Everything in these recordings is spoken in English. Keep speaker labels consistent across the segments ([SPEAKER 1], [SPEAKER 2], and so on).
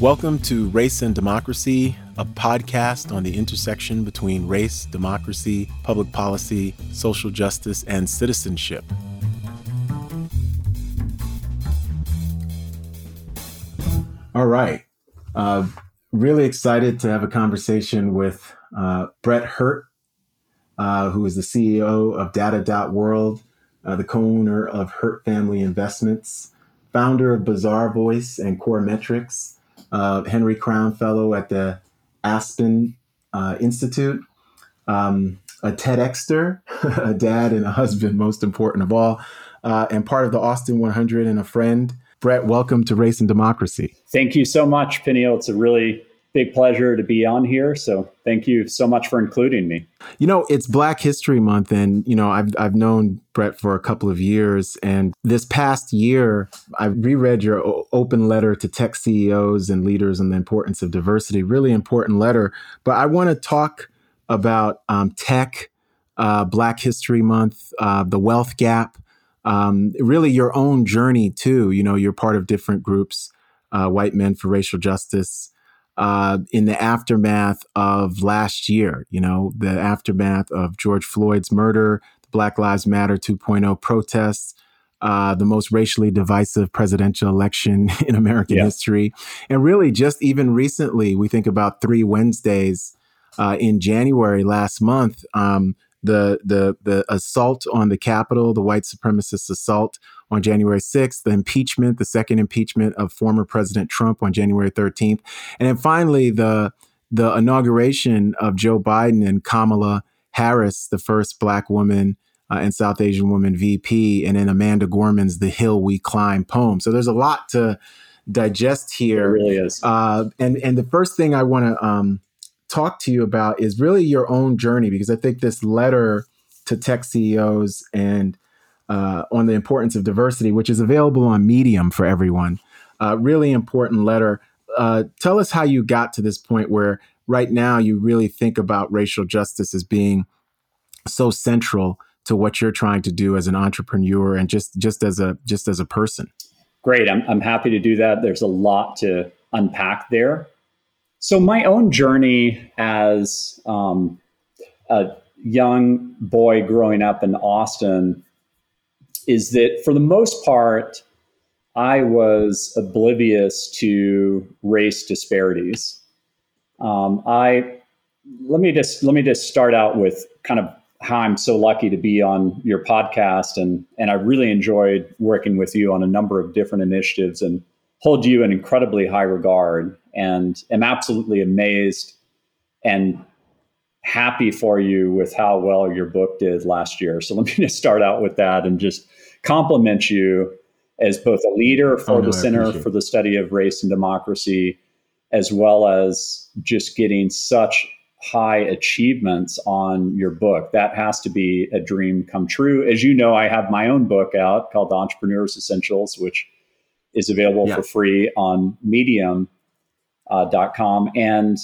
[SPEAKER 1] Welcome to Race and Democracy, a podcast on the intersection between race, democracy, public policy, social justice, and citizenship. All right. Uh, really excited to have a conversation with uh, Brett Hurt, uh, who is the CEO of Data.World, uh, the co owner of Hurt Family Investments, founder of Bazaarvoice and Coremetrics, uh, Henry Crown Fellow at the Aspen uh, Institute, um, a TEDster, a dad and a husband, most important of all, uh, and part of the Austin 100 and a friend. Brett, welcome to Race and Democracy.
[SPEAKER 2] Thank you so much, Peniel. It's a really big pleasure to be on here. So thank you so much for including me.
[SPEAKER 1] You know, it's Black History Month, and you know, I've I've known Brett for a couple of years, and this past year, I reread your open letter to tech CEOs and leaders on the importance of diversity. Really important letter, but I want to talk about um, tech, uh, Black History Month, uh, the wealth gap. Um, really, your own journey too. You know, you're part of different groups, uh, White Men for Racial Justice, uh, in the aftermath of last year, you know, the aftermath of George Floyd's murder, the Black Lives Matter 2.0 protests, uh, the most racially divisive presidential election in American yeah. history. And really, just even recently, we think about three Wednesdays uh, in January last month. Um, the the the assault on the Capitol, the white supremacist assault on January 6th, the impeachment, the second impeachment of former President Trump on January 13th, and then finally the the inauguration of Joe Biden and Kamala Harris, the first Black woman uh, and South Asian woman VP, and then Amanda Gorman's "The Hill We Climb" poem. So there's a lot to digest here.
[SPEAKER 2] It really is.
[SPEAKER 1] Uh, and and the first thing I want to um, talk to you about is really your own journey because I think this letter to tech CEOs and uh, on the importance of diversity, which is available on Medium for everyone. Uh, really important letter. Uh, tell us how you got to this point where right now you really think about racial justice as being so central to what you're trying to do as an entrepreneur and just just as a just as a person.
[SPEAKER 2] Great, I'm I'm happy to do that. There's a lot to unpack there. So my own journey as um, a young boy growing up in Austin is that for the most part, I was oblivious to race disparities. Um, I let me just let me just start out with kind of how I'm so lucky to be on your podcast, and and I really enjoyed working with you on a number of different initiatives, and hold you in incredibly high regard, and am absolutely amazed and happy for you with how well your book did last year. So let me just start out with that and just compliment you as both a leader for oh, no, the Center for the Study of Race and Democracy, as well as just getting such high achievements on your book. That has to be a dream come true. As you know, I have my own book out called The Entrepreneur's Essentials, which is available yeah. for free on medium.com. Uh, and,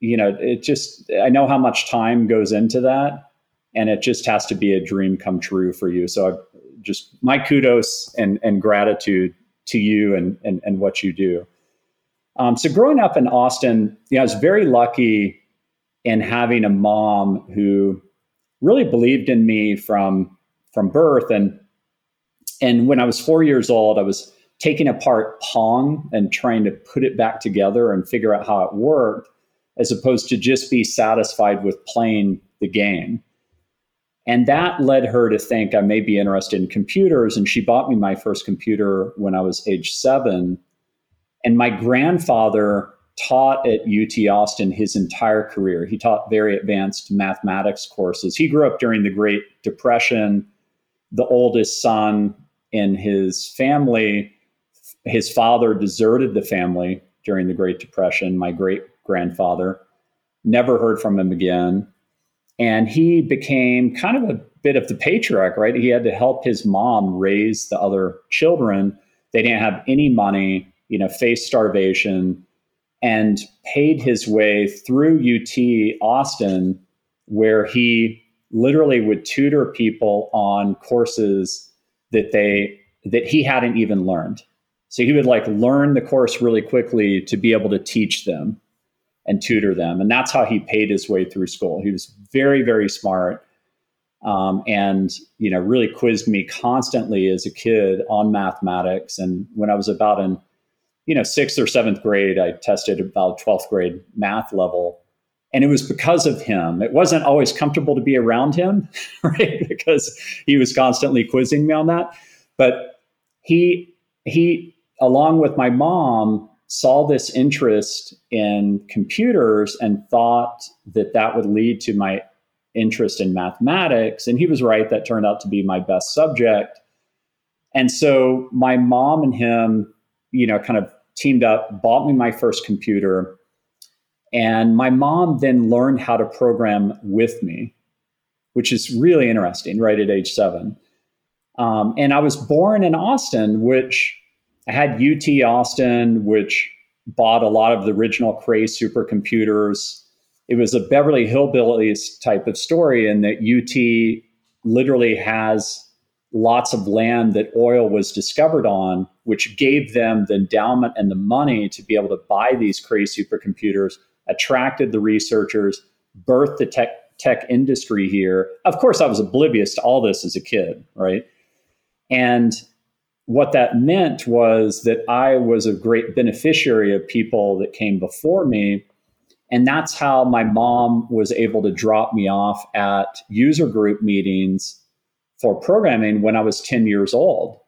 [SPEAKER 2] you know, it just, I know how much time goes into that. And it just has to be a dream come true for you. So I just my kudos and, and gratitude to you and, and, and what you do. Um, so growing up in Austin, you know, I was very lucky in having a mom who really believed in me from from birth. And and when I was four years old, I was taking apart Pong and trying to put it back together and figure out how it worked, as opposed to just be satisfied with playing the game. And that led her to think I may be interested in computers. And she bought me my first computer when I was age seven. And my grandfather taught at UT Austin his entire career. He taught very advanced mathematics courses. He grew up during the Great Depression, the oldest son in his family. His father deserted the family during the Great Depression, my great grandfather. Never heard from him again. And he became kind of a bit of the patriarch, right? He had to help his mom raise the other children. They didn't have any money, you know, faced starvation, and paid his way through UT Austin, where he literally would tutor people on courses that they that he hadn't even learned. So he would like learn the course really quickly to be able to teach them and tutor them. And that's how he paid his way through school. He was very, very smart. Um, and you know really quizzed me constantly as a kid on mathematics and when i was about in you know sixth or seventh grade i tested about 12th grade math level and it was because of him it wasn't always comfortable to be around him right because he was constantly quizzing me on that but he he along with my mom saw this interest in computers and thought that that would lead to my interest in mathematics. And he was right, that turned out to be my best subject. And so my mom and him, you know, kind of teamed up, bought me my first computer. And my mom then learned how to program with me, which is really interesting, right at age seven. Um, and I was born in Austin, which I had UT Austin, which bought a lot of the original Cray supercomputers it was a Beverly Hillbillies type of story, in that UT literally has lots of land that oil was discovered on, which gave them the endowment and the money to be able to buy these Cray supercomputers, attracted the researchers, birthed the tech tech industry here. Of course, I was oblivious to all this as a kid, right? And what that meant was that I was a great beneficiary of people that came before me and that's how my mom was able to drop me off at user group meetings for programming when I was 10 years old.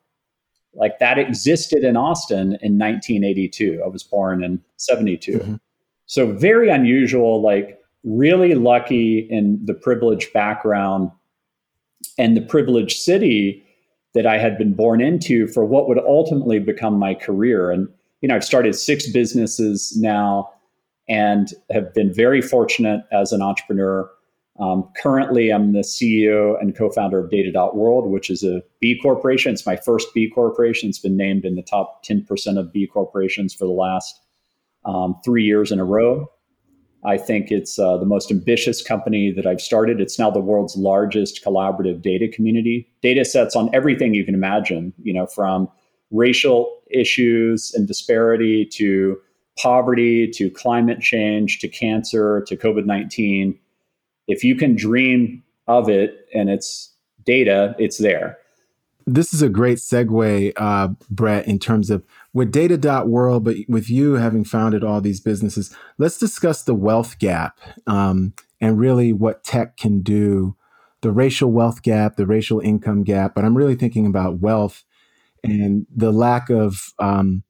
[SPEAKER 2] Like that existed in Austin in 1982. I was born in 72. Mm-hmm. So very unusual, like really lucky in the privileged background and the privileged city that I had been born into for what would ultimately become my career. And, you know, I've started six businesses now and have been very fortunate as an entrepreneur. Um, currently, I'm the CEO and co founder of Data.World, which is a B corporation. It's my first B corporation. It's been named in the top 10% of B corporations for the last um, three years in a row. I think it's uh, the most ambitious company that I've started. It's now the world's largest collaborative data community. Data sets on everything you can imagine, you know, from racial issues and disparity to poverty to climate change to cancer to COVID 19, if you can dream of it and it's data, it's there.
[SPEAKER 1] This is a great segue, uh, Brett, in terms of with data.world, but with you having founded all these businesses, let's discuss the wealth gap um, and really what tech can do, the racial wealth gap, the racial income gap. But I'm really thinking about wealth and the lack of um,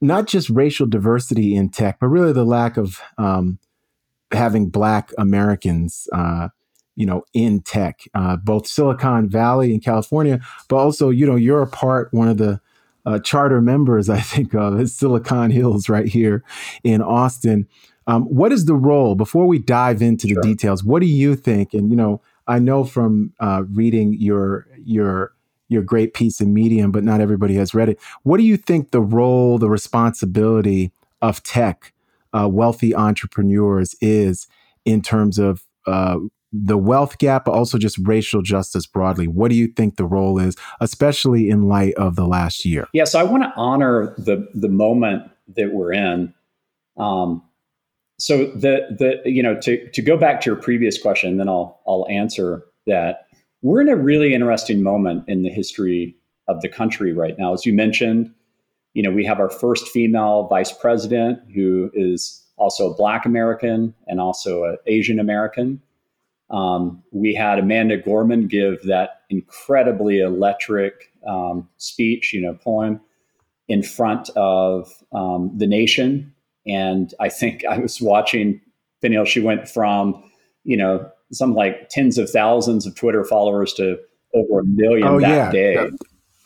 [SPEAKER 1] not just racial diversity in tech, but really the lack of um, having Black Americans, uh, you know, in tech, uh, both Silicon Valley in California, but also, you know, you're a part, one of the uh, charter members, I think, of Silicon Hills right here in Austin. Um, what is the role, before we dive into sure. the details, what do you think? And, you know, I know from uh, reading your, your, your great piece in Medium, but not everybody has read it. What do you think the role, the responsibility of tech, uh, wealthy entrepreneurs is in terms of uh, the wealth gap, but also just racial justice broadly? What do you think the role is, especially in light of the last year?
[SPEAKER 2] Yeah, so I want to honor the the moment that we're in. Um, so the the you know to to go back to your previous question, then I'll I'll answer that we're in a really interesting moment in the history of the country right now. As you mentioned, you know, we have our first female vice president who is also a Black American and also an Asian American. Um, we had Amanda Gorman give that incredibly electric um, speech, you know, poem in front of um, the nation. And I think I was watching, Peniel, she went from, you know, some like tens of thousands of Twitter followers to over a million oh, that yeah. day.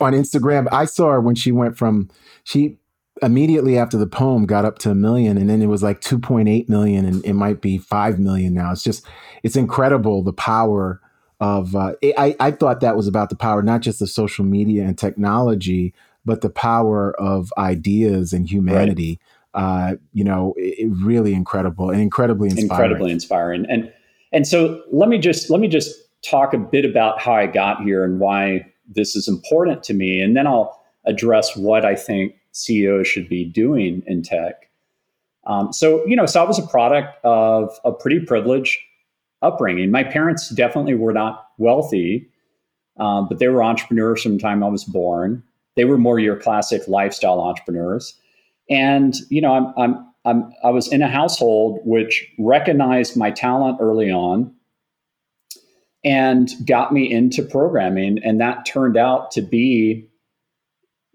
[SPEAKER 1] on Instagram, I saw her when she went from she immediately after the poem got up to a million and then it was like 2.8 million and it might be 5 million now it's just it's incredible the power of uh, I, I thought that was about the power not just of social media and technology but the power of ideas and humanity right. uh, you know it, it really incredible and incredibly inspiring
[SPEAKER 2] incredibly inspiring and and so let me just let me just talk a bit about how I got here and why this is important to me. And then I'll address what I think CEOs should be doing in tech. Um, so, you know, so I was a product of a pretty privileged upbringing. My parents definitely were not wealthy, um, but they were entrepreneurs from the time I was born. They were more your classic lifestyle entrepreneurs. And, you know, I'm, I'm, I'm, I was in a household which recognized my talent early on and got me into programming. And that turned out to be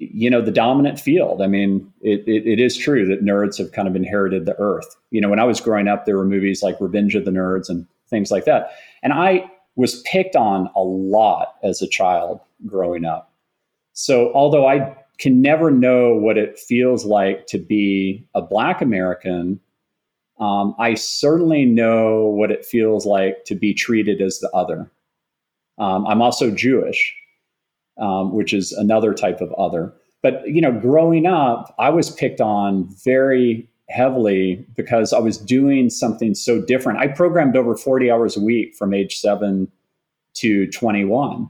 [SPEAKER 2] you know the dominant field. I mean it, it, it is true that nerds have kind of inherited the earth. You know when i was growing up there were movies like revenge of the nerds and things like that. And i was picked on a lot as a child growing up. So although i can never know what it feels like to be a black american um, i certainly know what it feels like to be treated as the other. Um, i'm also jewish um, which is another type of other. But you know, growing up, I was picked on very heavily because I was doing something so different. I programmed over 40 hours a week from age seven to 21.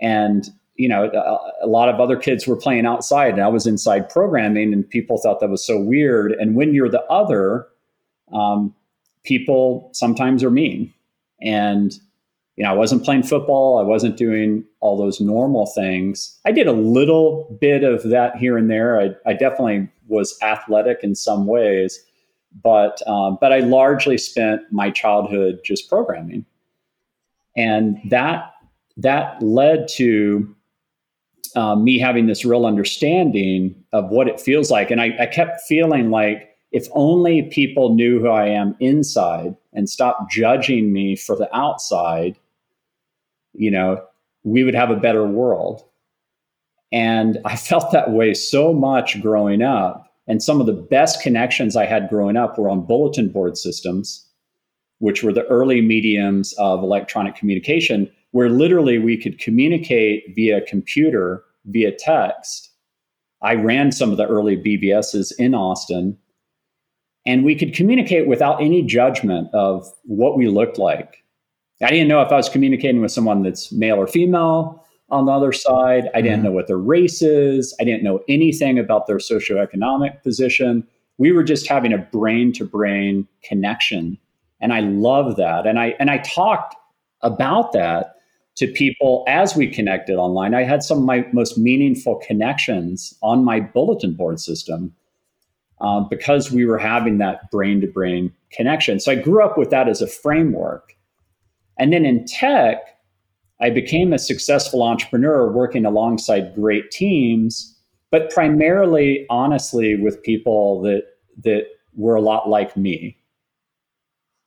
[SPEAKER 2] And, you know, a, a, lot of other kids were playing outside and I was inside programming and people thought that was so weird. And when you're the other, um, people sometimes are mean. And you know, I wasn't playing football. I wasn't doing all those normal things. I did a little bit of that here and there. I, I definitely was athletic in some ways, but um, but I largely spent my childhood just programming, and that that led to um, me having this real understanding of what it feels like, and I, I kept feeling like if only people knew who I am inside and stopped judging me for the outside, you know, we would have a better world. And I felt that way so much growing up. And some of the best connections I had growing up were on bulletin board systems, which were the early mediums of electronic communication, where literally we could communicate via computer, via text. I ran some of the early BBSs in Austin, and we could communicate without any judgment of what we looked like I didn't know if I was communicating with someone that's male or female on the other side. I didn't mm-hmm. know what their race is. I didn't know anything about their socioeconomic position. We were just having a brain to brain connection. And I love that. And I and I talked about that to people as we connected online. I had some of my most meaningful connections on my bulletin board system uh, because we were having that brain to brain connection. So I grew up with that as a framework. And then in tech, I became a successful entrepreneur working alongside great teams, but primarily, honestly, with people that that were a lot like me.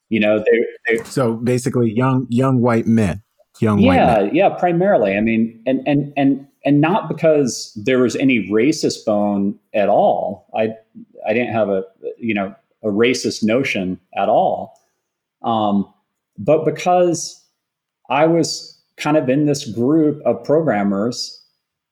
[SPEAKER 2] You know, they,
[SPEAKER 1] they so basically young young white men, young
[SPEAKER 2] yeah,
[SPEAKER 1] white
[SPEAKER 2] yeah, primarily. I mean, and and and and not because there was any racist bone at all. I I didn't have a you know a racist notion at all. Um, but because I was kind of in this group of programmers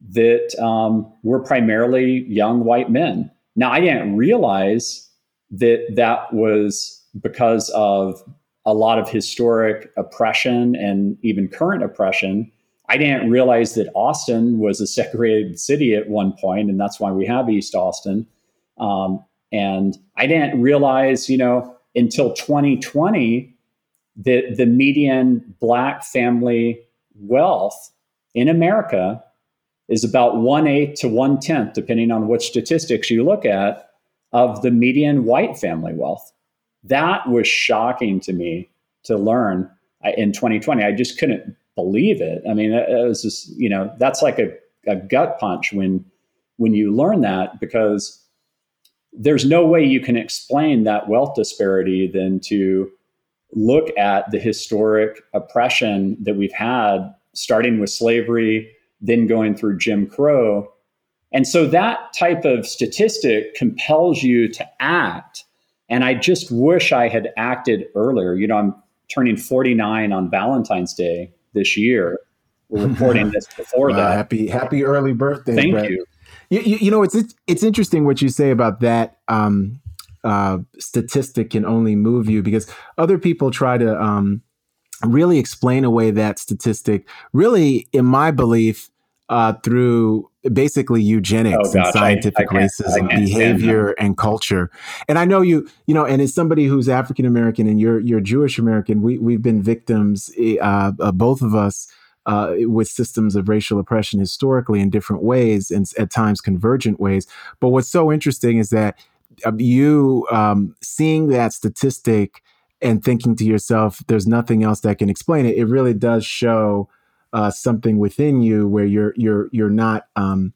[SPEAKER 2] that um, were primarily young white men. Now, I didn't realize that that was because of a lot of historic oppression and even current oppression. I didn't realize that Austin was a segregated city at one point, and that's why we have East Austin. Um, and I didn't realize, you know, until 2020 the, the median black family wealth in America is about one eighth to one tenth, depending on which statistics you look at, of the median white family wealth. That was shocking to me to learn in 2020. I just couldn't believe it. I mean, it was just, you know, that's like a, a gut punch when when you learn that because there's no way you can explain that wealth disparity than to look at the historic oppression that we've had, starting with slavery, then going through Jim Crow. And so that type of statistic compels you to act. And I just wish I had acted earlier. You know, I'm turning 49 on Valentine's Day this year. We're recording this before that.
[SPEAKER 1] Happy happy early birthday.
[SPEAKER 2] Thank Brett. you.
[SPEAKER 1] You, you. you, know, it's it's interesting what you say about that. Um, uh, statistic can only move you because other people try to um, really explain away that statistic. Really, in my belief, uh, through basically eugenics oh, and scientific I, I racism, behavior and culture. And I know you, you know, and as somebody who's African American and you're you're Jewish American, we we've been victims, eh, uh, uh, both of us. Uh, with systems of racial oppression historically in different ways and at times convergent ways. But what's so interesting is that uh, you um, seeing that statistic and thinking to yourself, there's nothing else that can explain it. It really does show uh, something within you where you're you're you're not um,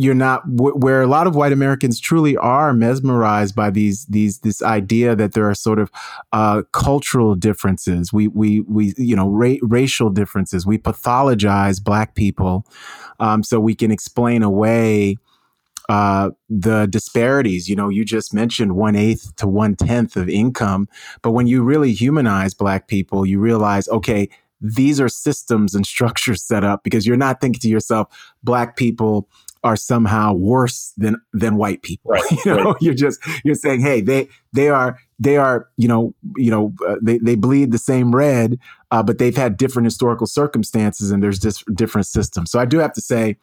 [SPEAKER 1] you're not where a lot of white Americans truly are mesmerized by these these this idea that there are sort of uh, cultural differences. We we we you know ra- racial differences. We pathologize black people um, so we can explain away. Uh, the disparities, you know, you just mentioned one eighth to one tenth of income, but when you really humanize Black people, you realize, okay, these are systems and structures set up because you're not thinking to yourself, black people are somehow worse than than white people.
[SPEAKER 2] Right,
[SPEAKER 1] you know,
[SPEAKER 2] right.
[SPEAKER 1] you're just you're saying, hey, they they are they are you know you know uh, they they bleed the same red, uh, but they've had different historical circumstances and there's just different systems. So I do have to say.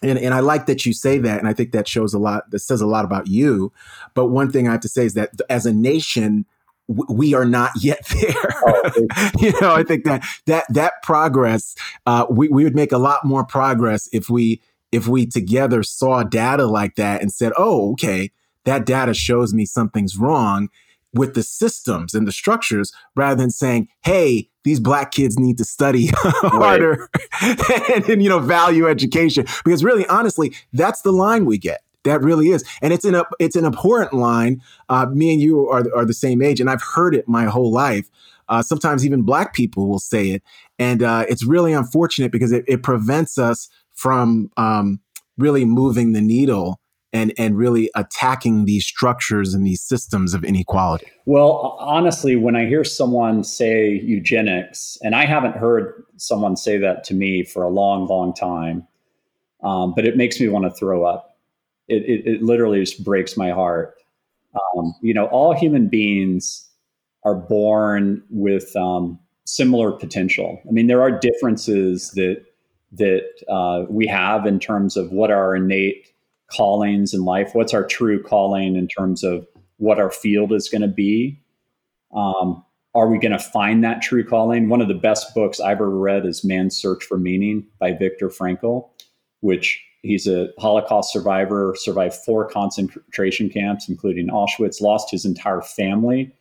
[SPEAKER 1] And, and I like that you say that, and I think that shows a lot. That says a lot about you. But one thing I have to say is that as a nation, we are not yet there. Oh, you know, I think that that that progress, uh, we we would make a lot more progress if we if we together saw data like that and said, "Oh, okay, that data shows me something's wrong." with the systems and the structures rather than saying, hey, these black kids need to study harder and, and, you know, value education. Because really, honestly, that's the line we get. That really is, and it's an it's an abhorrent line. Uh, me and you are are the same age, and I've heard it my whole life. Uh, sometimes even black people will say it, and uh, it's really unfortunate because it, it prevents us from um, really moving the needle and and really attacking these structures and these systems of inequality.
[SPEAKER 2] Well, honestly, when I hear someone say eugenics, and I haven't heard someone say that to me for a long, long time, um, but it makes me want to throw up it, it, it literally just breaks my heart. Um, you know, all human beings are born with um, similar potential. I mean, there are differences that that uh, we have in terms of what our innate callings in life, what's our true calling in terms of what our field is going to be. Um, are we going to find that true calling? One of the best books I've ever read is Man's Search for Meaning by Viktor Frankl, which He's a Holocaust survivor, survived four concentration camps, including Auschwitz, lost his entire family,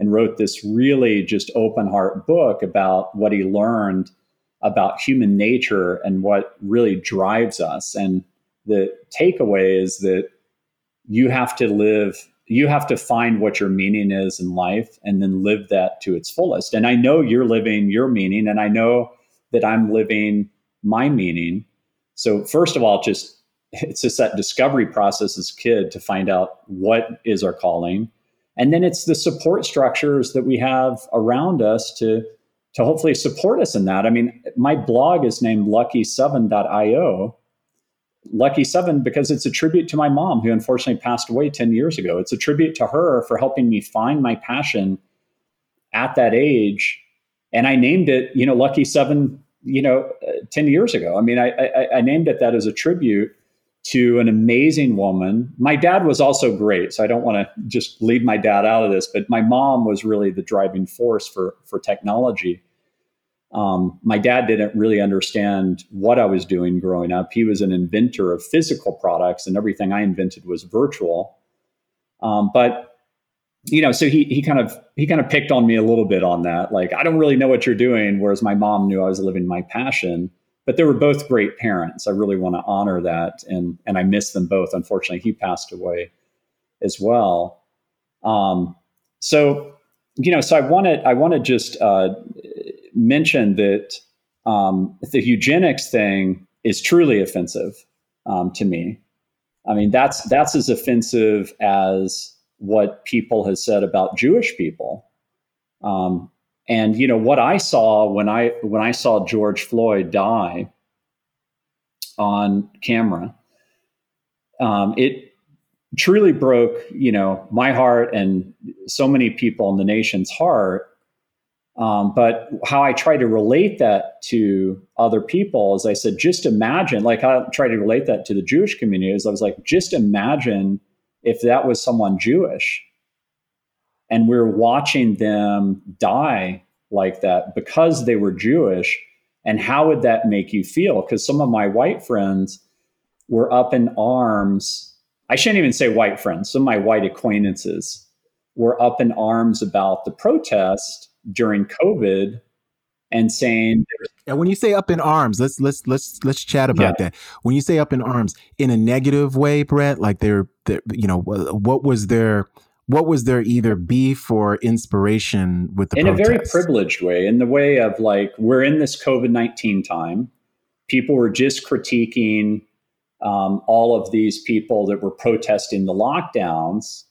[SPEAKER 2] and wrote this really just open heart book about what he learned about human nature and what really drives us. And the takeaway is that you have to live, you have to find what your meaning is in life and then live that to its fullest. And I know you're living your meaning, and I know that I'm living my meaning. So first of all, just it's just that discovery process as kid to find out what is our calling. And then it's the support structures that we have around us to to hopefully support us in that. I mean, my blog is named lucky7.io. Lucky 7 because it's a tribute to my mom who unfortunately passed away 10 years ago. It's a tribute to her for helping me find my passion at that age. And I named it, you know, Lucky 7 you know, uh, 10 years ago. I mean, I, I, I, named it that as a tribute to an amazing woman. My dad was also great, so I don't want to just leave my dad out of this, but my mom was really the driving force for, for technology. Um, my dad didn't really understand what I was doing growing up. He was an inventor of physical products, and everything I invented was virtual. Um, but you know, so he he kind of he kind of picked on me a little bit on that. Like, I don't really know what you're doing, whereas my mom knew I was living my passion. But they were both great parents. I really want to honor that, and and I miss them both. Unfortunately, he passed away as well. Um, so, you know, so I wanted I want to just uh, mention that um, the eugenics thing is truly offensive um, to me. I mean, that's that's as offensive as what people has said about Jewish people. Um, and you know what I saw when I when I saw George Floyd die on camera, um, it truly broke you know my heart and so many people in the nation's heart. Um, but how I try to relate that to other people is I said, just imagine, like I try to relate that to the Jewish community is I was like, just imagine if that was someone Jewish and we're watching them die like that because they were Jewish. And how would that make you feel? Because some of my white friends were up in arms. I shouldn't even say white friends, some of my white acquaintances were up in arms about the protest during COVID and saying
[SPEAKER 1] and when you say up in arms, let's let's let's let's chat about yeah. that. When you say up in arms in a negative way, Brett, like they're, they're you know what was their what was their either beef or inspiration with the
[SPEAKER 2] in protests? a very privileged way in the way of like we're in this covid-19 time people were just critiquing um, all of these people that were protesting the lockdowns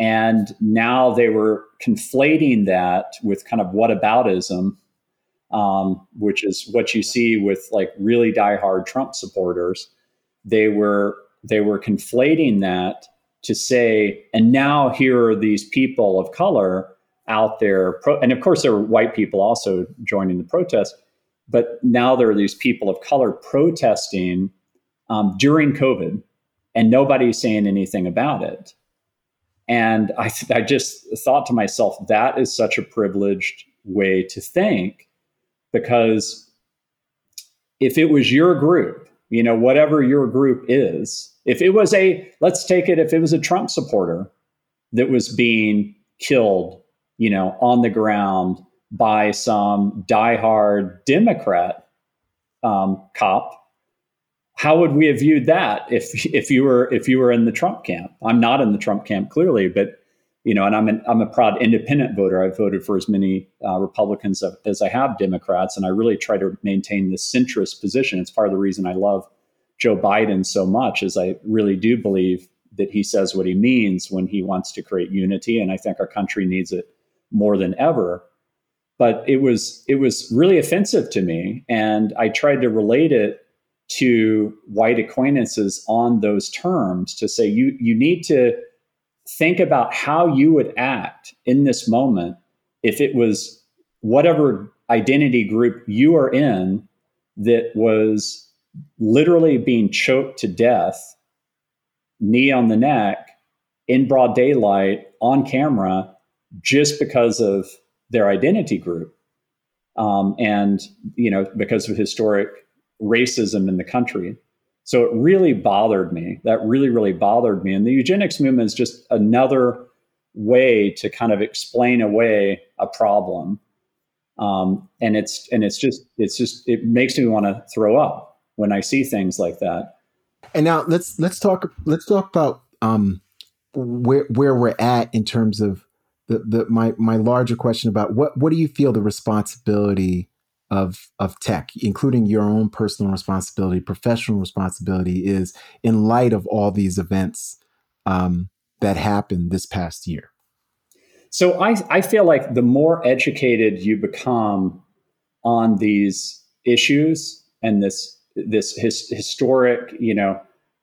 [SPEAKER 2] and now they were conflating that with kind of whataboutism um, which is what you see with like really diehard trump supporters they were they were conflating that to say, and now here are these people of color out there, pro- and of course there were white people also joining the protest, but now there are these people of color protesting um, during COVID, and nobody's saying anything about it. And I, th- I just thought to myself, that is such a privileged way to think, because if it was your group, you know, whatever your group is, if it was a, let's take it, if it was a Trump supporter that was being killed, you know, on the ground by some diehard Democrat um, cop, how would we have viewed that if if you were if you were in the Trump camp? I'm not in the Trump camp clearly, but you know, and I'm an, I'm a proud independent voter. I've voted for as many uh, Republicans as I have Democrats, and I really try to maintain this centrist position. It's part of the reason I love Joe Biden so much is I really do believe that he says what he means when he wants to create unity, and I think our country needs it more than ever. But it was it was really offensive to me, and I tried to relate it to white acquaintances on those terms to say you you need to think about how you would act in this moment if it was whatever identity group you are in that was literally being choked to death, knee on the neck, in broad daylight, on camera, just because of their identity group. Um, and, you know, because of historic racism in the country. So it really bothered me. That really, really bothered me. And the eugenics movement is just another way to kind of explain away a problem. Um, and it's and it's just it's just it makes me want to throw up when I see things like that.
[SPEAKER 1] And now let's let's talk let's talk about um, where where we're at in terms of the, the my my larger question about what what do you feel the responsibility of of tech, including your own personal responsibility, professional responsibility, is in light of all these events um, that happened this past year?
[SPEAKER 2] So I I feel like the more educated you become on these issues and this this his, historic, you know,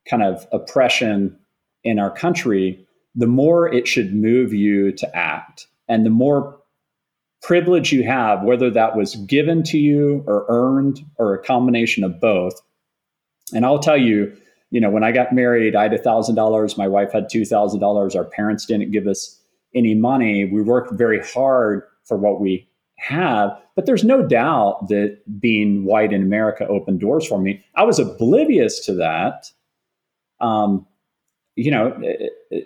[SPEAKER 2] kind of oppression in our country, the more it should move you to act. And the more privilege you have, whether that was given to you or earned or a combination of both. And I'll tell you, you know, when I got married, I had $1,000. My wife had $2,000. Our parents didn't give us any money. We worked very hard for what we have. But there's no doubt that being white in America opened doors for me. I was oblivious to that. Um, you know,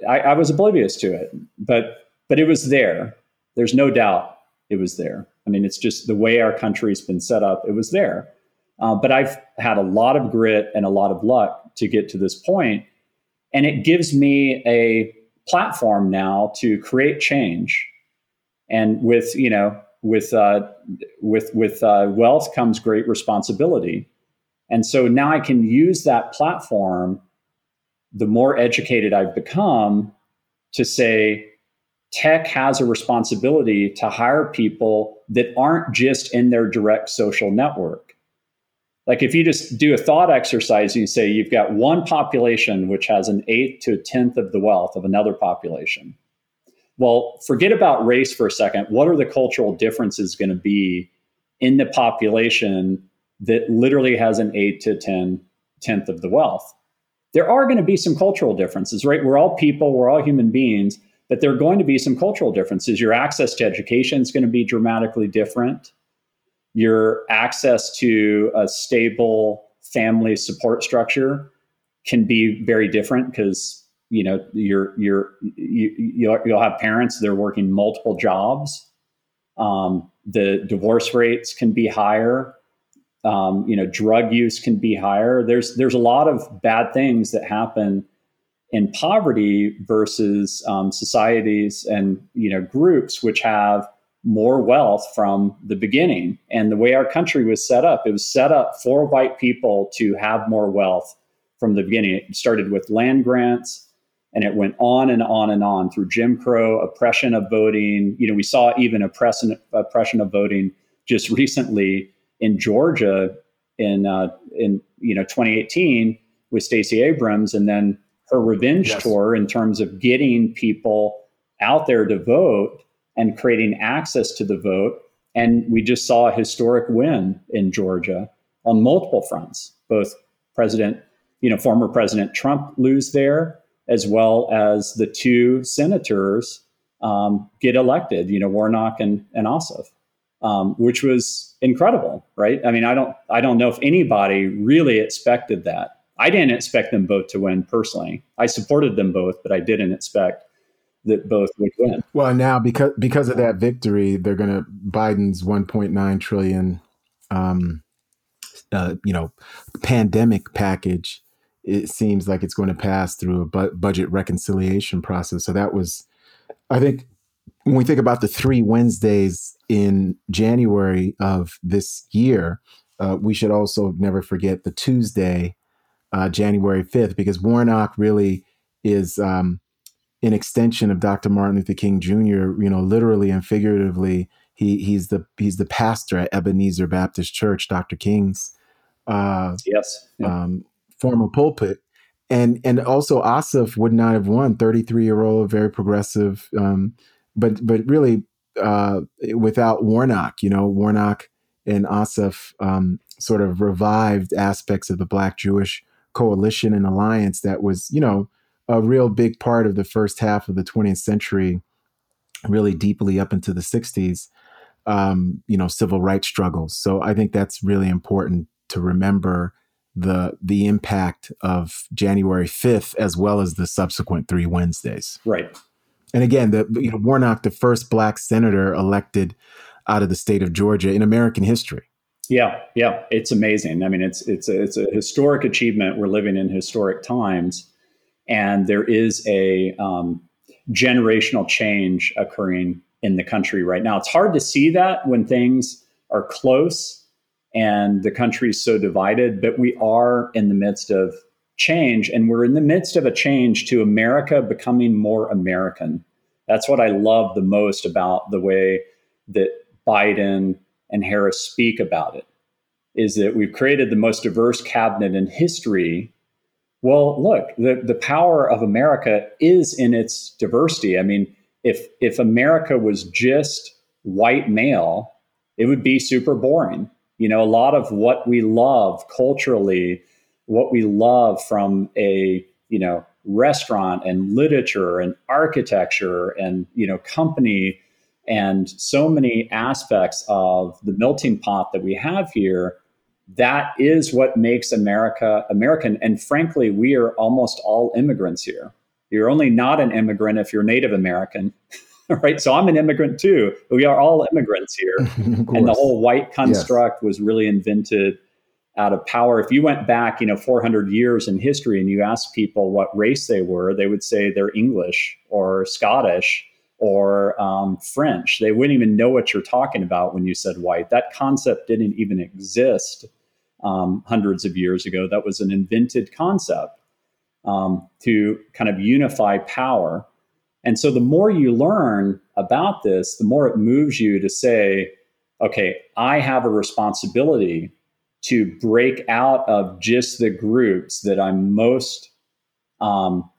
[SPEAKER 2] I, I was oblivious to it, but but it was there. There's no doubt it was there. I mean, it's just the way our country's been set up. It was there. Uh, but I've had a lot of grit and a lot of luck to get to this point, and it gives me a platform now to create change. And with you know with uh, with with uh, wealth comes great responsibility, and so now I can use that platform. The more educated I've become, to say tech has a responsibility to hire people that aren't just in their direct social network. Like if you just do a thought exercise, you say you've got one population which has an eighth to a tenth of the wealth of another population well, forget about race for a second. What are the cultural differences going to be in the population that literally has an 8 to 10 tenth of the wealth? There are going to be some cultural differences, right? We're all people, we're all human beings, but there are going to be some cultural differences. Your access to education is going to be dramatically different. Your access to a stable family support structure can be very different because you know you're you're you, you'll, have parents that are working multiple jobs. Um, the divorce rates can be higher. Um, you know drug use can be higher. There's there's a lot of bad things that happen in poverty versus um, societies and you know groups which have more wealth from the beginning. And the way our country was set up it was set up for white people to have more wealth from the beginning. It started with land grants and it went on and on and on through Jim Crow, oppression of voting. You know, we saw even oppression, oppression of voting just recently in Georgia in uh, in you know 2018 with Stacey Abrams, and then her revenge yes. tour in terms of getting people out there to vote and creating access to the vote. And we just saw a historic win in Georgia on multiple fronts. Both President, you know, former President Trump lose there, as well as the two senators um, get elected, you know, Warnock and, and Ossoff, um, which was incredible, right? I mean, I don't, I don't know if anybody really expected that. I didn't expect them both to win personally. I supported them both, but I didn't expect that both would win.
[SPEAKER 1] Well, now because because of that victory, they're going to Biden's 1.9 trillion, um, uh, you know, pandemic package it seems like it's going to pass through a bu- budget reconciliation process. So that was, I think, when we think about the three Wednesdays in January of this year, uh, we should also never forget the Tuesday, uh, January 5th, because Warnock really is um, an extension of Dr. Martin Luther King Jr., you know, literally and figuratively. He, he's the he's the pastor at Ebenezer Baptist Church, Dr. King's
[SPEAKER 2] uh, yes
[SPEAKER 1] yeah. um, former pulpit. And and also Ossoff would not have won. Thirty three year old, very progressive, um, but but really uh, without Warnock, you know, Warnock and Ossoff um, sort of revived aspects of the Black Jewish coalition and alliance that was, you know, a real big part of the first half of the 20th century, really deeply up into the 60s, um, you know, civil rights struggles. So I think that's really important to remember the the impact of January 5th as well as the subsequent three Wednesdays.
[SPEAKER 2] Right.
[SPEAKER 1] And again, the you know, Warnock, the first black senator elected out of the state of Georgia in American history.
[SPEAKER 2] Yeah, yeah, it's amazing. I mean, it's it's a, it's a historic achievement. We're living in historic times, and there is a um, generational change occurring in the country right now. It's hard to see that when things are close and the country is so divided, but we are in the midst of change, and we're in the midst of a change to America becoming more American. That's what I love the most about the way that Biden and Harris speak about it is that we've created the most diverse cabinet in history. Well, look, the, the power of America is in its diversity. I mean, if if America was just white male, it would be super boring. You know, a lot of what we love culturally, what we love from a, you know, restaurant and literature and architecture and, you know, company and so many aspects of the melting pot that we have here that is what makes america american. And frankly we are almost all immigrants here. You're only not an immigrant if you're native american right? So I'm an immigrant too. We are all immigrants here. and the whole white construct yes. was really invented out of power. If you went back, you know, 400 years in history and you asked people what race they were, they would say they're English or Scottish or um, French. They wouldn't even know what you're talking about when you said white. That concept didn't even exist um, hundreds of years ago. That was an invented concept um, to kind of unify power. And so the more you learn about this, the more it moves you to say, okay, I have a responsibility to break out of just the groups that I'm most um,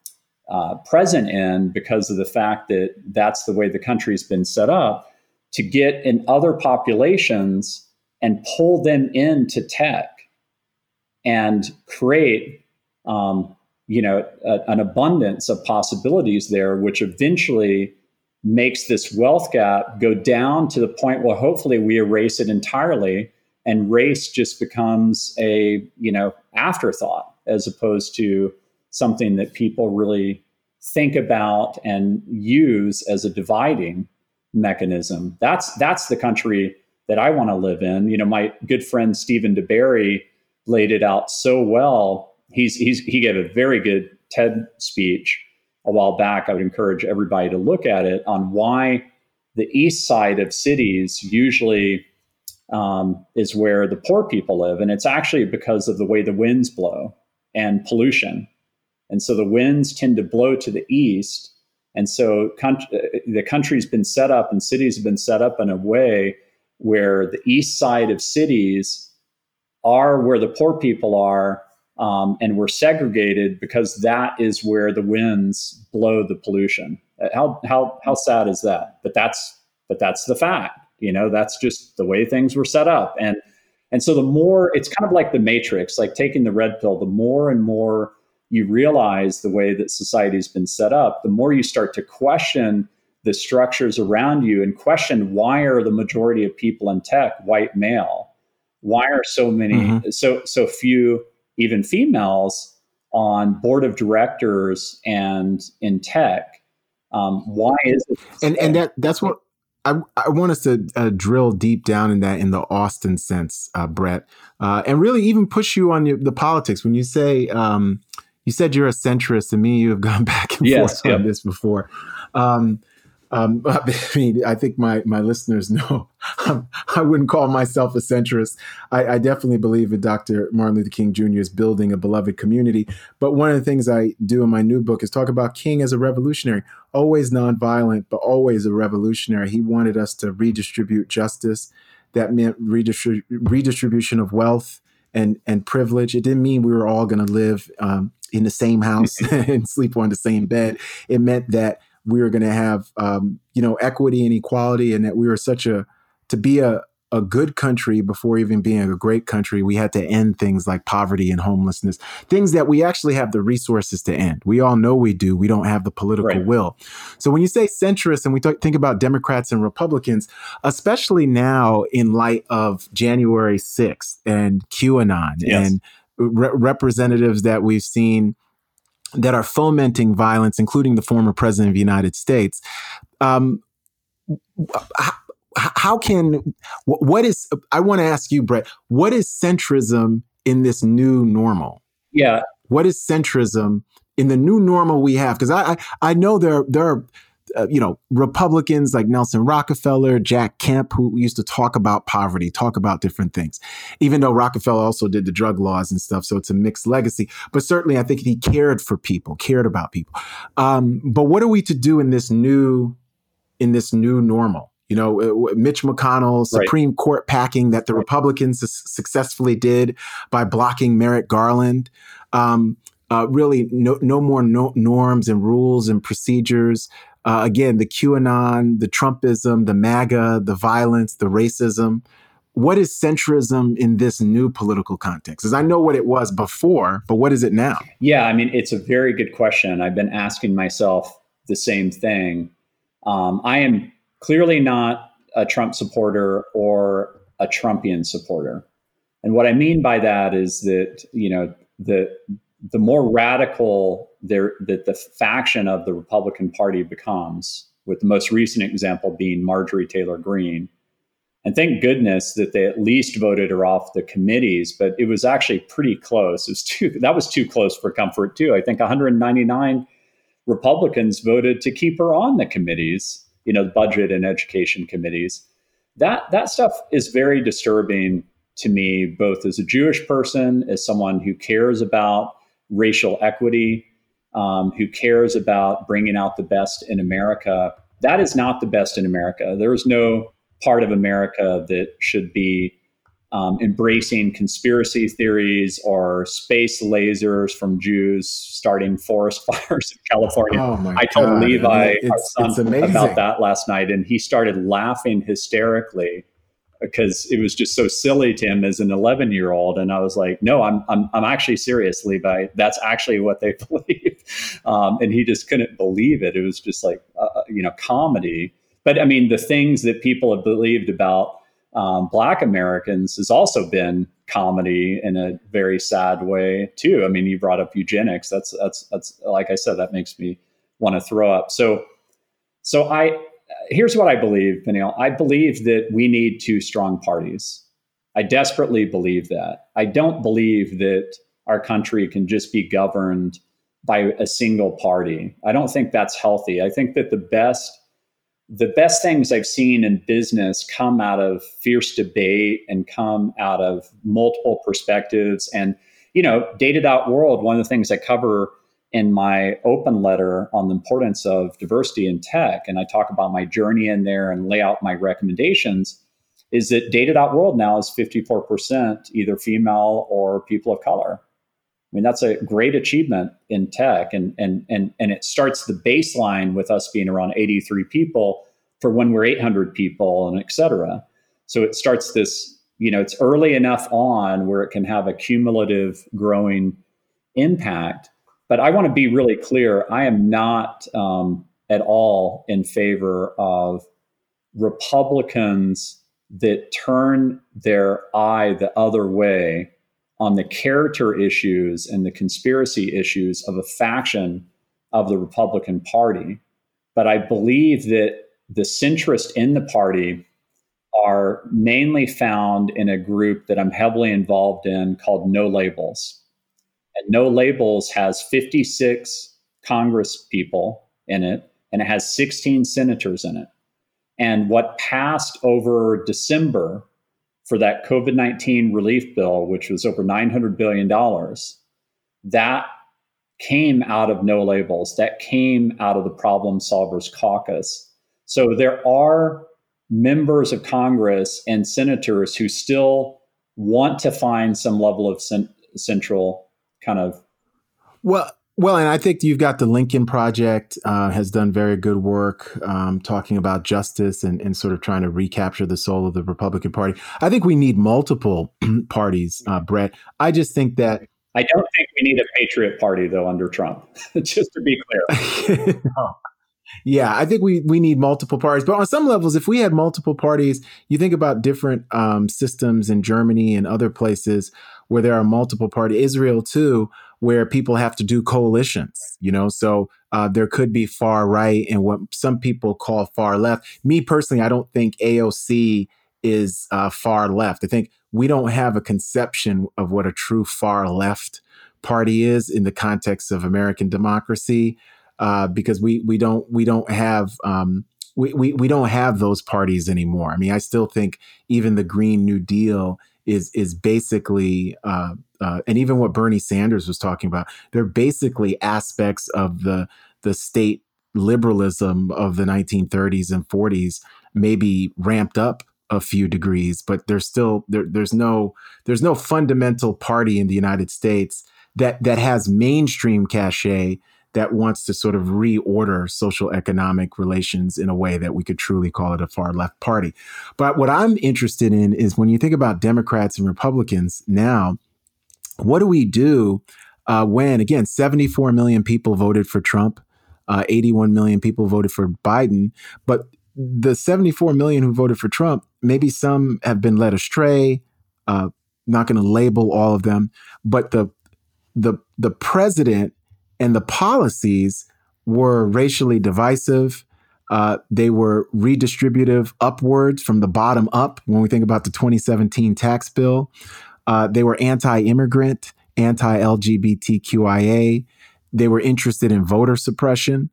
[SPEAKER 2] uh, present in because of the fact that that's the way the country's been set up to get in other populations and pull them into tech and create um, you know a, an abundance of possibilities there which eventually makes this wealth gap go down to the point where hopefully we erase it entirely and race just becomes a you know afterthought as opposed to something that people really think about and use as a dividing mechanism. That's that's the country that I want to live in. You know my good friend Stephen DeBerry laid it out so well he's he's he gave a very good TED speech a while back. I would encourage everybody to look at it on why the east side of cities usually um, is where the poor people live. And it's actually because of the way the winds blow and pollution. And so the winds tend to blow to the east. And so con- uh, the country's been set up and cities have been set up in a way where the east side of cities are where the poor people are um, and we're segregated because that is where the winds blow the pollution. Uh, how how how sad is that? But that's but that's the fact. You know, that's just the way things were set up. And and so the more it's kind of like the matrix, like taking the red pill, the more and more you realize the way that society's been set up, the more you start to question the structures around you and question why are the majority of people in tech white male? Why are so many mm-hmm. so so few even females on board of directors and in tech. Um, why is it?
[SPEAKER 1] And and that that's what I, I want us to uh, drill deep down in that in the Austin sense, uh, Brett, uh, and really even push you on your, the politics. When you say um, you said you're a centrist, and me and you have gone back and yes, forth on this before. Um, um, I mean, I think my my listeners know I wouldn't call myself a centrist. I, I, definitely believe that Dr. Martin Luther King Jr. is building a beloved community. But one of the things I do in my new book is talk about King as a revolutionary, always nonviolent, but always a revolutionary. He wanted us to redistribute justice. That meant redistrib- redistribution of wealth and and privilege. It didn't mean we were all going to live um, in the same house and sleep on the same bed. It meant that we were going to have um, you know equity and equality, and that we were such a to be a a good country before even being a great country, we had to end things like poverty and homelessness, things that we actually have the resources to end. We all know we do. We don't have the political right. will. So when you say centrist and we th- think about Democrats and Republicans, especially now in light of January 6th and QAnon yes. and re- representatives that we've seen that are fomenting violence, including the former president of the United States. Um, how, how can what is? I want to ask you, Brett. What is centrism in this new normal?
[SPEAKER 2] Yeah.
[SPEAKER 1] What is centrism in the new normal we have? Because I, I I know there there are uh, you know, Republicans like Nelson Rockefeller, Jack Kemp, who used to talk about poverty, talk about different things, even though Rockefeller also did the drug laws and stuff. So it's a mixed legacy. But certainly, I think he cared for people, cared about people. Um, but what are we to do in this new, in this new normal? You know, uh, Mitch McConnell, Supreme right. Court packing that the Republicans successfully did by blocking Merrick Garland. Um, uh, really, no, no more no norms and rules and procedures. Uh, again, the QAnon, the Trumpism, the MAGA, the violence, the racism. What is centrism in this new political context? Because I know what it was before, but what is it now?
[SPEAKER 2] Yeah, I mean, it's a very good question. I've been asking myself the same thing. Um, I am clearly not a Trump supporter or a Trumpian supporter. And what I mean by that is that, you know, the the more radical there that the faction of the Republican Party becomes, with the most recent example being Marjorie Taylor Greene. And thank goodness that they at least voted her off the committees, but it was actually pretty close. It was too that was too close for comfort too. I think 199 Republicans voted to keep her on the committees, you know, budget and education committees. That that stuff is very disturbing to me, both as a Jewish person, as someone who cares about racial equity, um, who cares about bringing out the best in America. That is not the best in America. There is no part of America that should be um, embracing conspiracy theories or space lasers from Jews starting forest fires in California.
[SPEAKER 1] Oh
[SPEAKER 2] I told
[SPEAKER 1] God.
[SPEAKER 2] Levi,
[SPEAKER 1] it's,
[SPEAKER 2] our son, about that last night, and he started laughing hysterically because it was just so silly to him as an 11 year old. And I was like, no, I'm, I'm, I'm actually serious, Levi. That's actually what they believe. Um, and he just couldn't believe it. It was just like, uh, uh, you know, comedy. But I mean, the things that people have believed about um, Black Americans has also been comedy in a very sad way too. I mean, you brought up eugenics. That's that's that's like I said, that makes me want to throw up. So, so I here's what I believe, Peniel. I believe that we need two strong parties. I desperately believe that. I don't believe that our country can just be governed by a single party. I don't think that's healthy. I think that the best the best things I've seen in business come out of fierce debate and come out of multiple perspectives and you know, Data.World, one of the things I cover in my open letter on the importance of diversity in tech, and I talk about my journey in there and lay out my recommendations, is that Data.World now is 54% either female or people of color. I mean, that's a great achievement in tech. And, and, and, and it starts the baseline with us being around 83 people for when we're 800 people and et cetera. So it starts this, you know, it's early enough on where it can have a cumulative growing impact. But I want to be really clear I am not um, at all in favor of Republicans that turn their eye the other way on the character issues and the conspiracy issues of a faction of the Republican Party. But I believe that the centrist in the party are mainly found in a group that I'm heavily involved in called No Labels. And No Labels has 56 Congress people in it, and it has 16 senators in it. And what passed over December for that COVID 19 relief bill, which was over $900 billion, that came out of no labels, that came out of the Problem Solvers Caucus. So there are members of Congress and senators who still want to find some level of cent- central kind of.
[SPEAKER 1] Well, well, and I think you've got the Lincoln Project uh, has done very good work um, talking about justice and, and sort of trying to recapture the soul of the Republican Party. I think we need multiple parties, uh, Brett. I just think that.
[SPEAKER 2] I don't think we need a patriot party though under Trump. just to be clear.
[SPEAKER 1] no. Yeah, I think we we need multiple parties. But on some levels, if we had multiple parties, you think about different um, systems in Germany and other places where there are multiple parties. Israel too, where people have to do coalitions. You know, so uh, there could be far right and what some people call far left. Me personally, I don't think AOC is uh, far left. I think we don't have a conception of what a true far left party is in the context of American democracy uh, because we we don't we don't have um, we, we we don't have those parties anymore. I mean, I still think even the Green New Deal is is basically uh, uh, and even what Bernie Sanders was talking about, they're basically aspects of the the state liberalism of the 1930s and 40s, maybe ramped up a few degrees, but there's still there, there's no there's no fundamental party in the United States that that has mainstream cachet that wants to sort of reorder social economic relations in a way that we could truly call it a far left party. But what I'm interested in is when you think about Democrats and Republicans now, what do we do uh, when, again, 74 million people voted for Trump, uh, 81 million people voted for Biden, but the 74 million who voted for Trump, maybe some have been led astray. Uh, not going to label all of them, but the the the president and the policies were racially divisive. Uh, they were redistributive upwards from the bottom up. When we think about the 2017 tax bill, uh, they were anti-immigrant, anti-LGBTQIA. They were interested in voter suppression.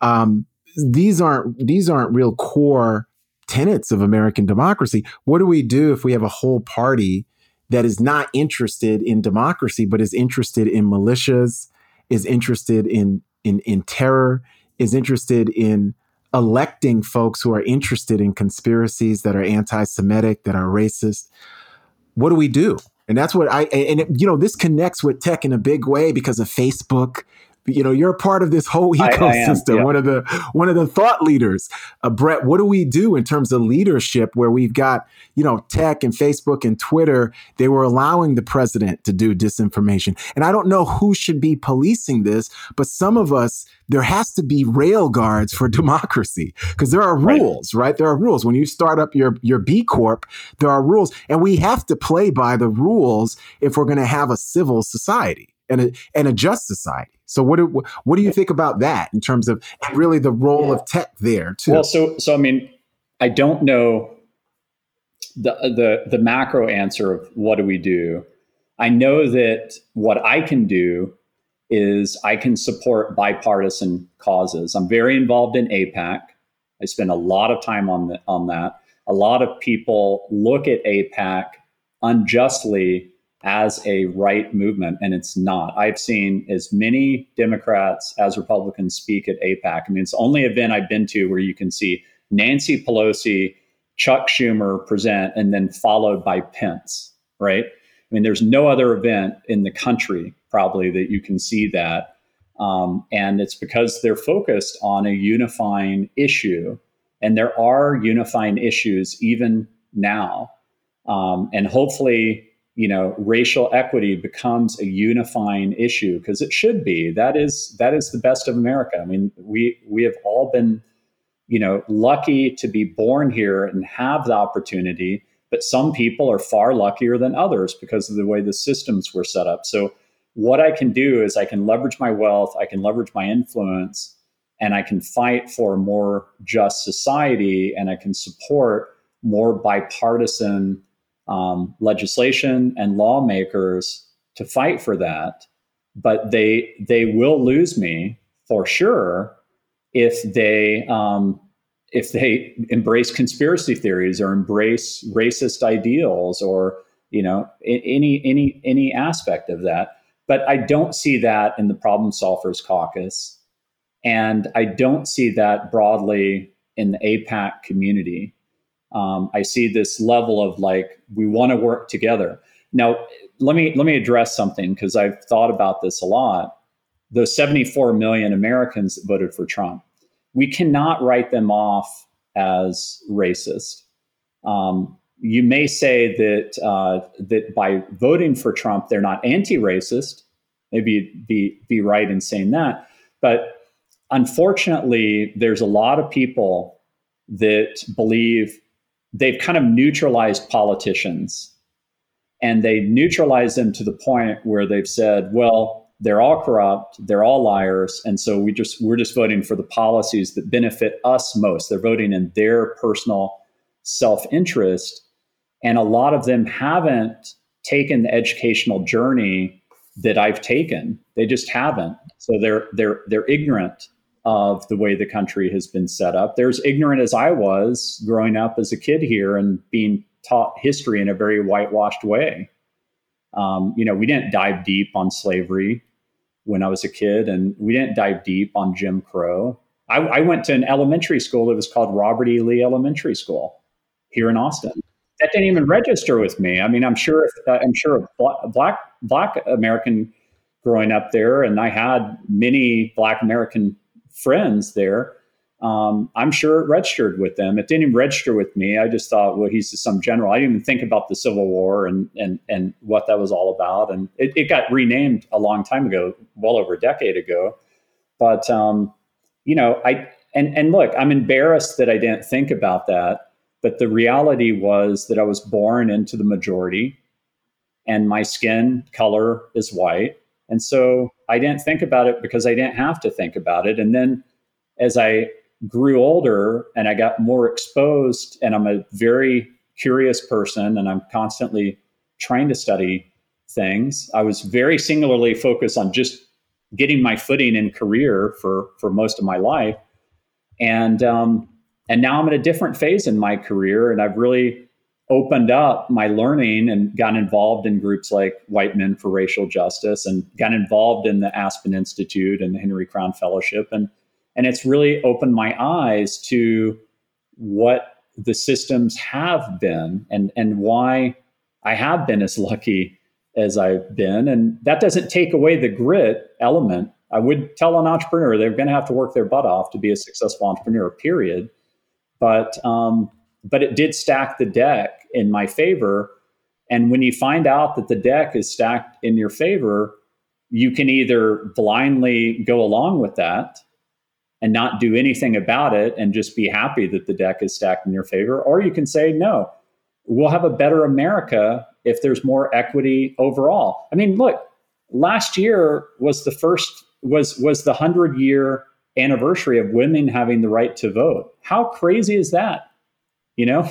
[SPEAKER 1] Um, these aren't these aren't real core tenets of American democracy. What do we do if we have a whole party that is not interested in democracy but is interested in militias, is interested in in in terror, is interested in electing folks who are interested in conspiracies that are anti-Semitic, that are racist. what do we do? And that's what I, and it, you know, this connects with tech in a big way because of Facebook, you know you're a part of this whole ecosystem I, I yeah. one of the one of the thought leaders. Uh, brett what do we do in terms of leadership where we've got you know tech and facebook and twitter they were allowing the president to do disinformation? And i don't know who should be policing this but some of us there has to be rail guards for democracy because there are rules right. right there are rules. When you start up your your b corp there are rules. And we have to play by the rules if we're going to have a civil society and a, and a just society. So what do what do you think about that in terms of really the role yeah. of tech there too?
[SPEAKER 2] Well, so so I mean, I don't know the the the macro answer of what do we do. I know that what I can do is I can support bipartisan causes. I'm very involved in AIPAC. I spend a lot of time on the, on that. A lot of people look at AIPAC unjustly as a right movement, and it's not. I've seen as many Democrats as Republicans speak at AIPAC. I mean, it's the only event I've been to where you can see Nancy Pelosi, Chuck Schumer present, and then followed by Pence, right? I mean, there's no other event in the country probably that you can see that. Um, and it's because they're focused on a unifying issue. And there are unifying issues even now. Um, and hopefully, you know racial equity becomes a unifying issue because it should be. That is that is the best of america. I mean we we have all been you know lucky to be born here and have the opportunity but some people are far luckier than others because of the way the systems were set up. So what i can do is i can leverage my wealth i can leverage my influence and i can fight for a more just society and i can support more bipartisan um, legislation and lawmakers to fight for that, but they they will lose me for sure if they um, if they embrace conspiracy theories or embrace racist ideals or you know any any any aspect of that. But I don't see that in the Problem Solvers Caucus, and I don't see that broadly in the AIPAC community um, I see this level of like we want to work together. Now, let me let me address something because I've thought about this a lot. Those 74 million Americans that voted for Trump, we cannot write them off as racist. Um, you may say that uh, that by voting for Trump, they're not anti-racist. Maybe be be right in saying that, but unfortunately, there's a lot of people that believe they've kind of neutralized politicians and they neutralize them to the point where they've said, well, they're all corrupt, they're all liars, and so we just we're just voting for the policies that benefit us most. They're voting in their personal self-interest, and a lot of them haven't taken the educational journey that I've taken. They just haven't. So they're they're they're ignorant of the way the country has been set up. They're as ignorant as I was growing up as a kid here and being taught history in a very whitewashed way. Um, you know, we didn't dive deep on slavery when I was a kid, and we didn't dive deep on Jim Crow. I, I went to an elementary school that was called Robert E. Lee Elementary School here in Austin. That didn't even register with me. I mean, I'm sure uh, I'm sure black black American growing up there, and I had many black American friends there. Um, I'm sure it registered with them. It didn't even register with me. I just thought, well, he's just some general. I didn't even think about the Civil War and and and what that was all about. And it, it got renamed a long time ago, well over a decade ago. But um, you know, I and and look, I'm embarrassed that I didn't think about that. But the reality was that I was born into the majority, and my skin color is white, and so I didn't think about it because I didn't have to think about it. And then as I grew older and I got more exposed, and I'm a very curious person and I'm constantly trying to study things, I was very singularly focused on just getting my footing in career for, for most of my life. And, um, and now I'm in a different phase in my career, and I've really opened up my learning and got involved in groups like White Men for Racial Justice and got involved in the Aspen Institute and the Henry Crown Fellowship. And, and it's really opened my eyes to what the systems have been and, and why I have been as lucky as I've been. And that doesn't take away the grit element. I would tell an entrepreneur they're going to have to work their butt off to be a successful entrepreneur, period. But, um, but it did stack the deck in my favor. And when you find out that the deck is stacked in your favor, you can either blindly go along with that and not do anything about it and just be happy that the deck is stacked in your favor, or you can say, no, we'll have a better America if there's more equity overall. I mean, look, last year was the first was was the 100 year anniversary of women having the right to vote. How crazy is that? You know?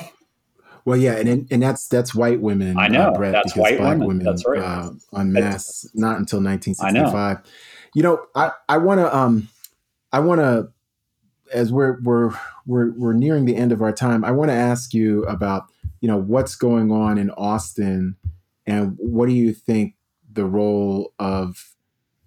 [SPEAKER 1] Well, yeah, and and that's that's white women.
[SPEAKER 2] I know uh, Brett, that's white black women. women. That's right. Uh,
[SPEAKER 1] on mass, not until 1965. I know. You know, I I want to um, I want to as we're we're we're we're nearing the end of our time. I want to ask you about you know what's going on in Austin, and what do you think the role of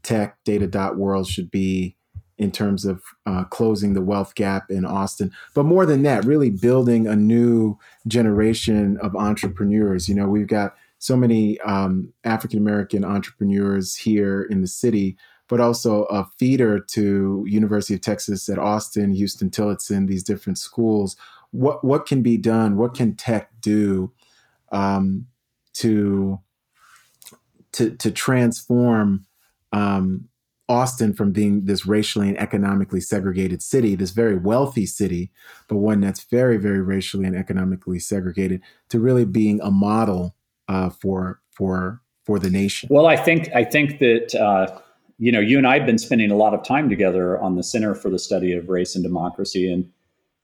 [SPEAKER 1] tech data dot world should be in terms of uh, closing the wealth gap in Austin. But more than that, really building a new generation of entrepreneurs. You know, we've got so many um, African American entrepreneurs here in the city, but also a feeder to University of Texas at Austin, Huston-Tillotson, these different schools. What what can be done? What can tech do um, to to to transform um, Austin from being this racially and economically segregated city, this very wealthy city, but one that's very, very racially and economically segregated, to really being a model uh, for for for the nation.
[SPEAKER 2] Well, I think I think that uh, you know you and I have been spending a lot of time together on the Center for the Study of Race and Democracy, and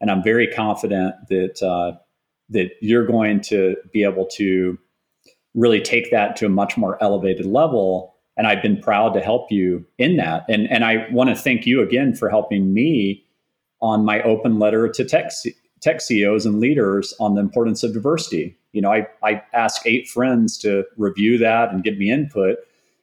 [SPEAKER 2] and I'm very confident that uh, that you're going to be able to really take that to a much more elevated level and I've been proud to help you in that. And and I want to thank you again for helping me on my open letter to tech tech CEOs and leaders on the importance of diversity. You know, I I ask eight friends to review that and give me input,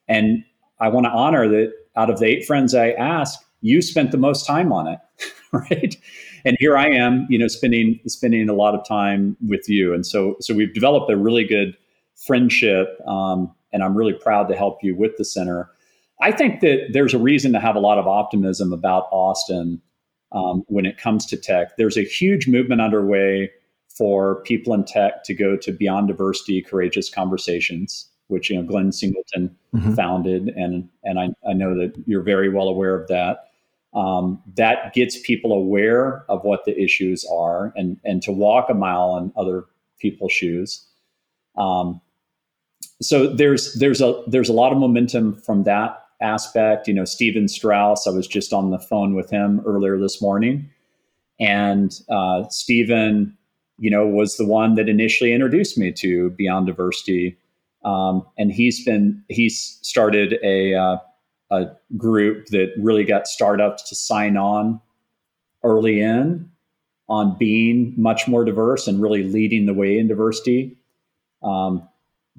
[SPEAKER 2] and I want to honor that out of the eight friends I asked, you spent the most time on it, right? And here I am, you know, spending spending a lot of time with you, and so so we've developed a really good friendship. Um, and I'm really proud to help you with the center. I think that there's a reason to have a lot of optimism about Austin um, when it comes to tech. There's a huge movement underway for people in tech to go to Beyond Diversity Courageous Conversations, which you know Glenn Singleton mm-hmm. founded, and and I, I know that you're very well aware of that. Um, that gets people aware of what the issues are and and to walk a mile in other people's shoes. Um, so there's there's a there's a lot of momentum from that aspect. You know, Steven Strauss. I was just on the phone with him earlier this morning, and uh, Steven, you know, was the one that initially introduced me to Beyond Diversity, um, and he's been he's started a uh, a group that really got startups to sign on early in on being much more diverse and really leading the way in diversity. Um,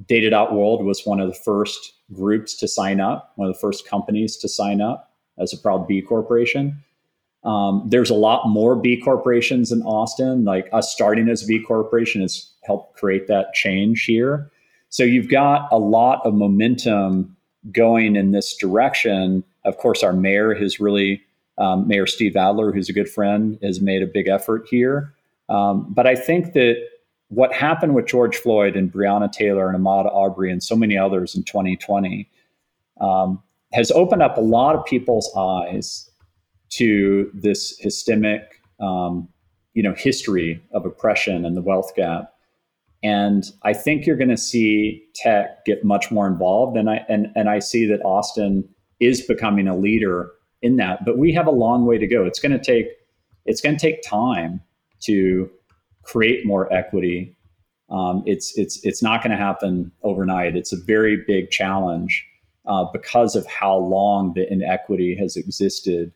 [SPEAKER 2] Data.World was one of the first groups to sign up, one of the first companies to sign up as a proud B corporation. Um, there's a lot more B corporations in Austin. Like us starting as a B corporation has helped create that change here. So you've got a lot of momentum going in this direction. Of course, our mayor has really, um, Mayor Steve Adler, who's a good friend, has made a big effort here. Um, but I think that what happened with George Floyd and Breonna Taylor and Ahmaud Arbery and so many others in 2020 um, has opened up a lot of people's eyes to this systemic, um, you know, history of oppression and the wealth gap. And I think you're going to see tech get much more involved, and I and and I see that Austin is becoming a leader in that. But we have a long way to go. It's going to take it's going to take time to create more equity. Um, it's it's it's not going to happen overnight. It's a very big challenge uh, because of how long the inequity has existed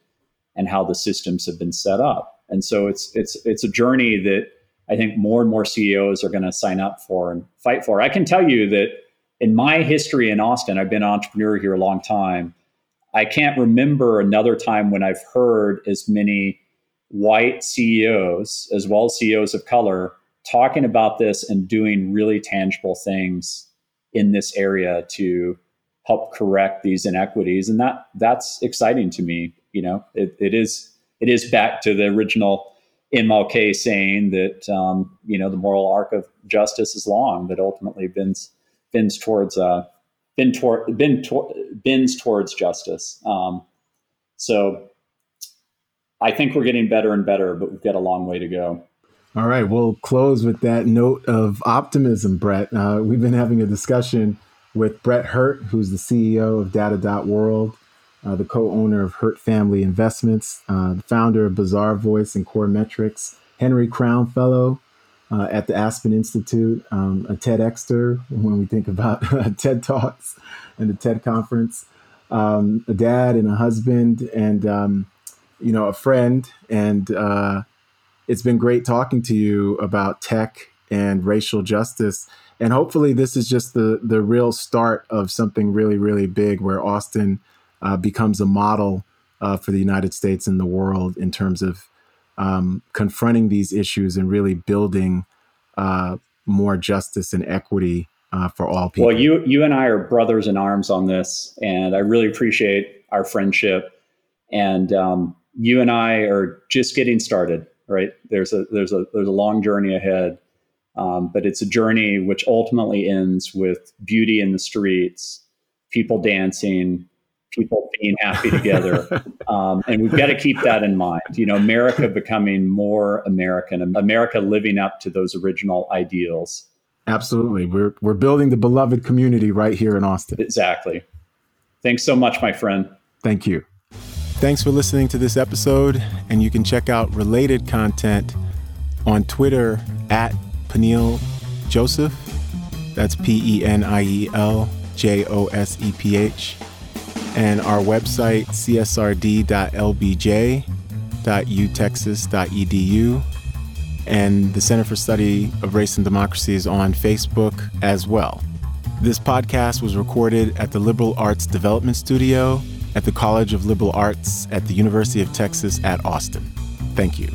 [SPEAKER 2] and how the systems have been set up. And so it's it's it's a journey that I think more and more CEOs are going to sign up for and fight for. I can tell you that in my history in Austin, I've been an entrepreneur here a long time. I can't remember another time when I've heard as many white CEOs as well as CEOs of color talking about this and doing really tangible things in this area to help correct these inequities and that that's exciting to me you know it, it is it is back to the original MLK saying that um, you know the moral arc of justice is long, but ultimately bends bends towards uh, bend toward bend tor- bends towards justice. Um, so I think we're getting better and better, but we've got a long way to go.
[SPEAKER 1] All right, we'll close with that note of optimism, Brett. Uh, we've been having a discussion with Brett Hurt, who's the CEO of Data.World, uh, the co-owner of Hurt Family Investments, uh, the founder of Bazaarvoice and Coremetrics, Henry Crown Fellow uh, at the Aspen Institute, um, a TEDster when we think about TED Talks and the TED Conference, um, a dad and a husband, and um, you know a friend. And uh, it's been great talking to you about tech and racial justice. And hopefully, this is just the the real start of something really, really big, where Austin uh, becomes a model uh, for the United States and the world in terms of um, confronting these issues and really building uh, more justice and equity uh, for all people.
[SPEAKER 2] Well, you you and I are brothers in arms on this, and I really appreciate our friendship. And um, you and I are just getting started. Right? There's a there's a there's a long journey ahead. Um, but it's a journey which ultimately ends with beauty in the streets, people dancing, people being happy together. um, and we've got to keep that in mind. You know, America becoming more American, America living up to those original ideals.
[SPEAKER 1] Absolutely. We're, we're building the beloved community right here in Austin.
[SPEAKER 2] Exactly. Thanks so much, my friend.
[SPEAKER 1] Thank you. Thanks for listening to this episode. And you can check out related content on Twitter at Peniel Joseph. That's P E N I E L J O S E P H and our website, csrd.lbj.utexas.edu. And the Center for Study of Race and Democracy is on Facebook as well. This podcast was recorded at the Liberal Arts Development Studio at the College of Liberal Arts at the University of Texas at Austin. Thank you.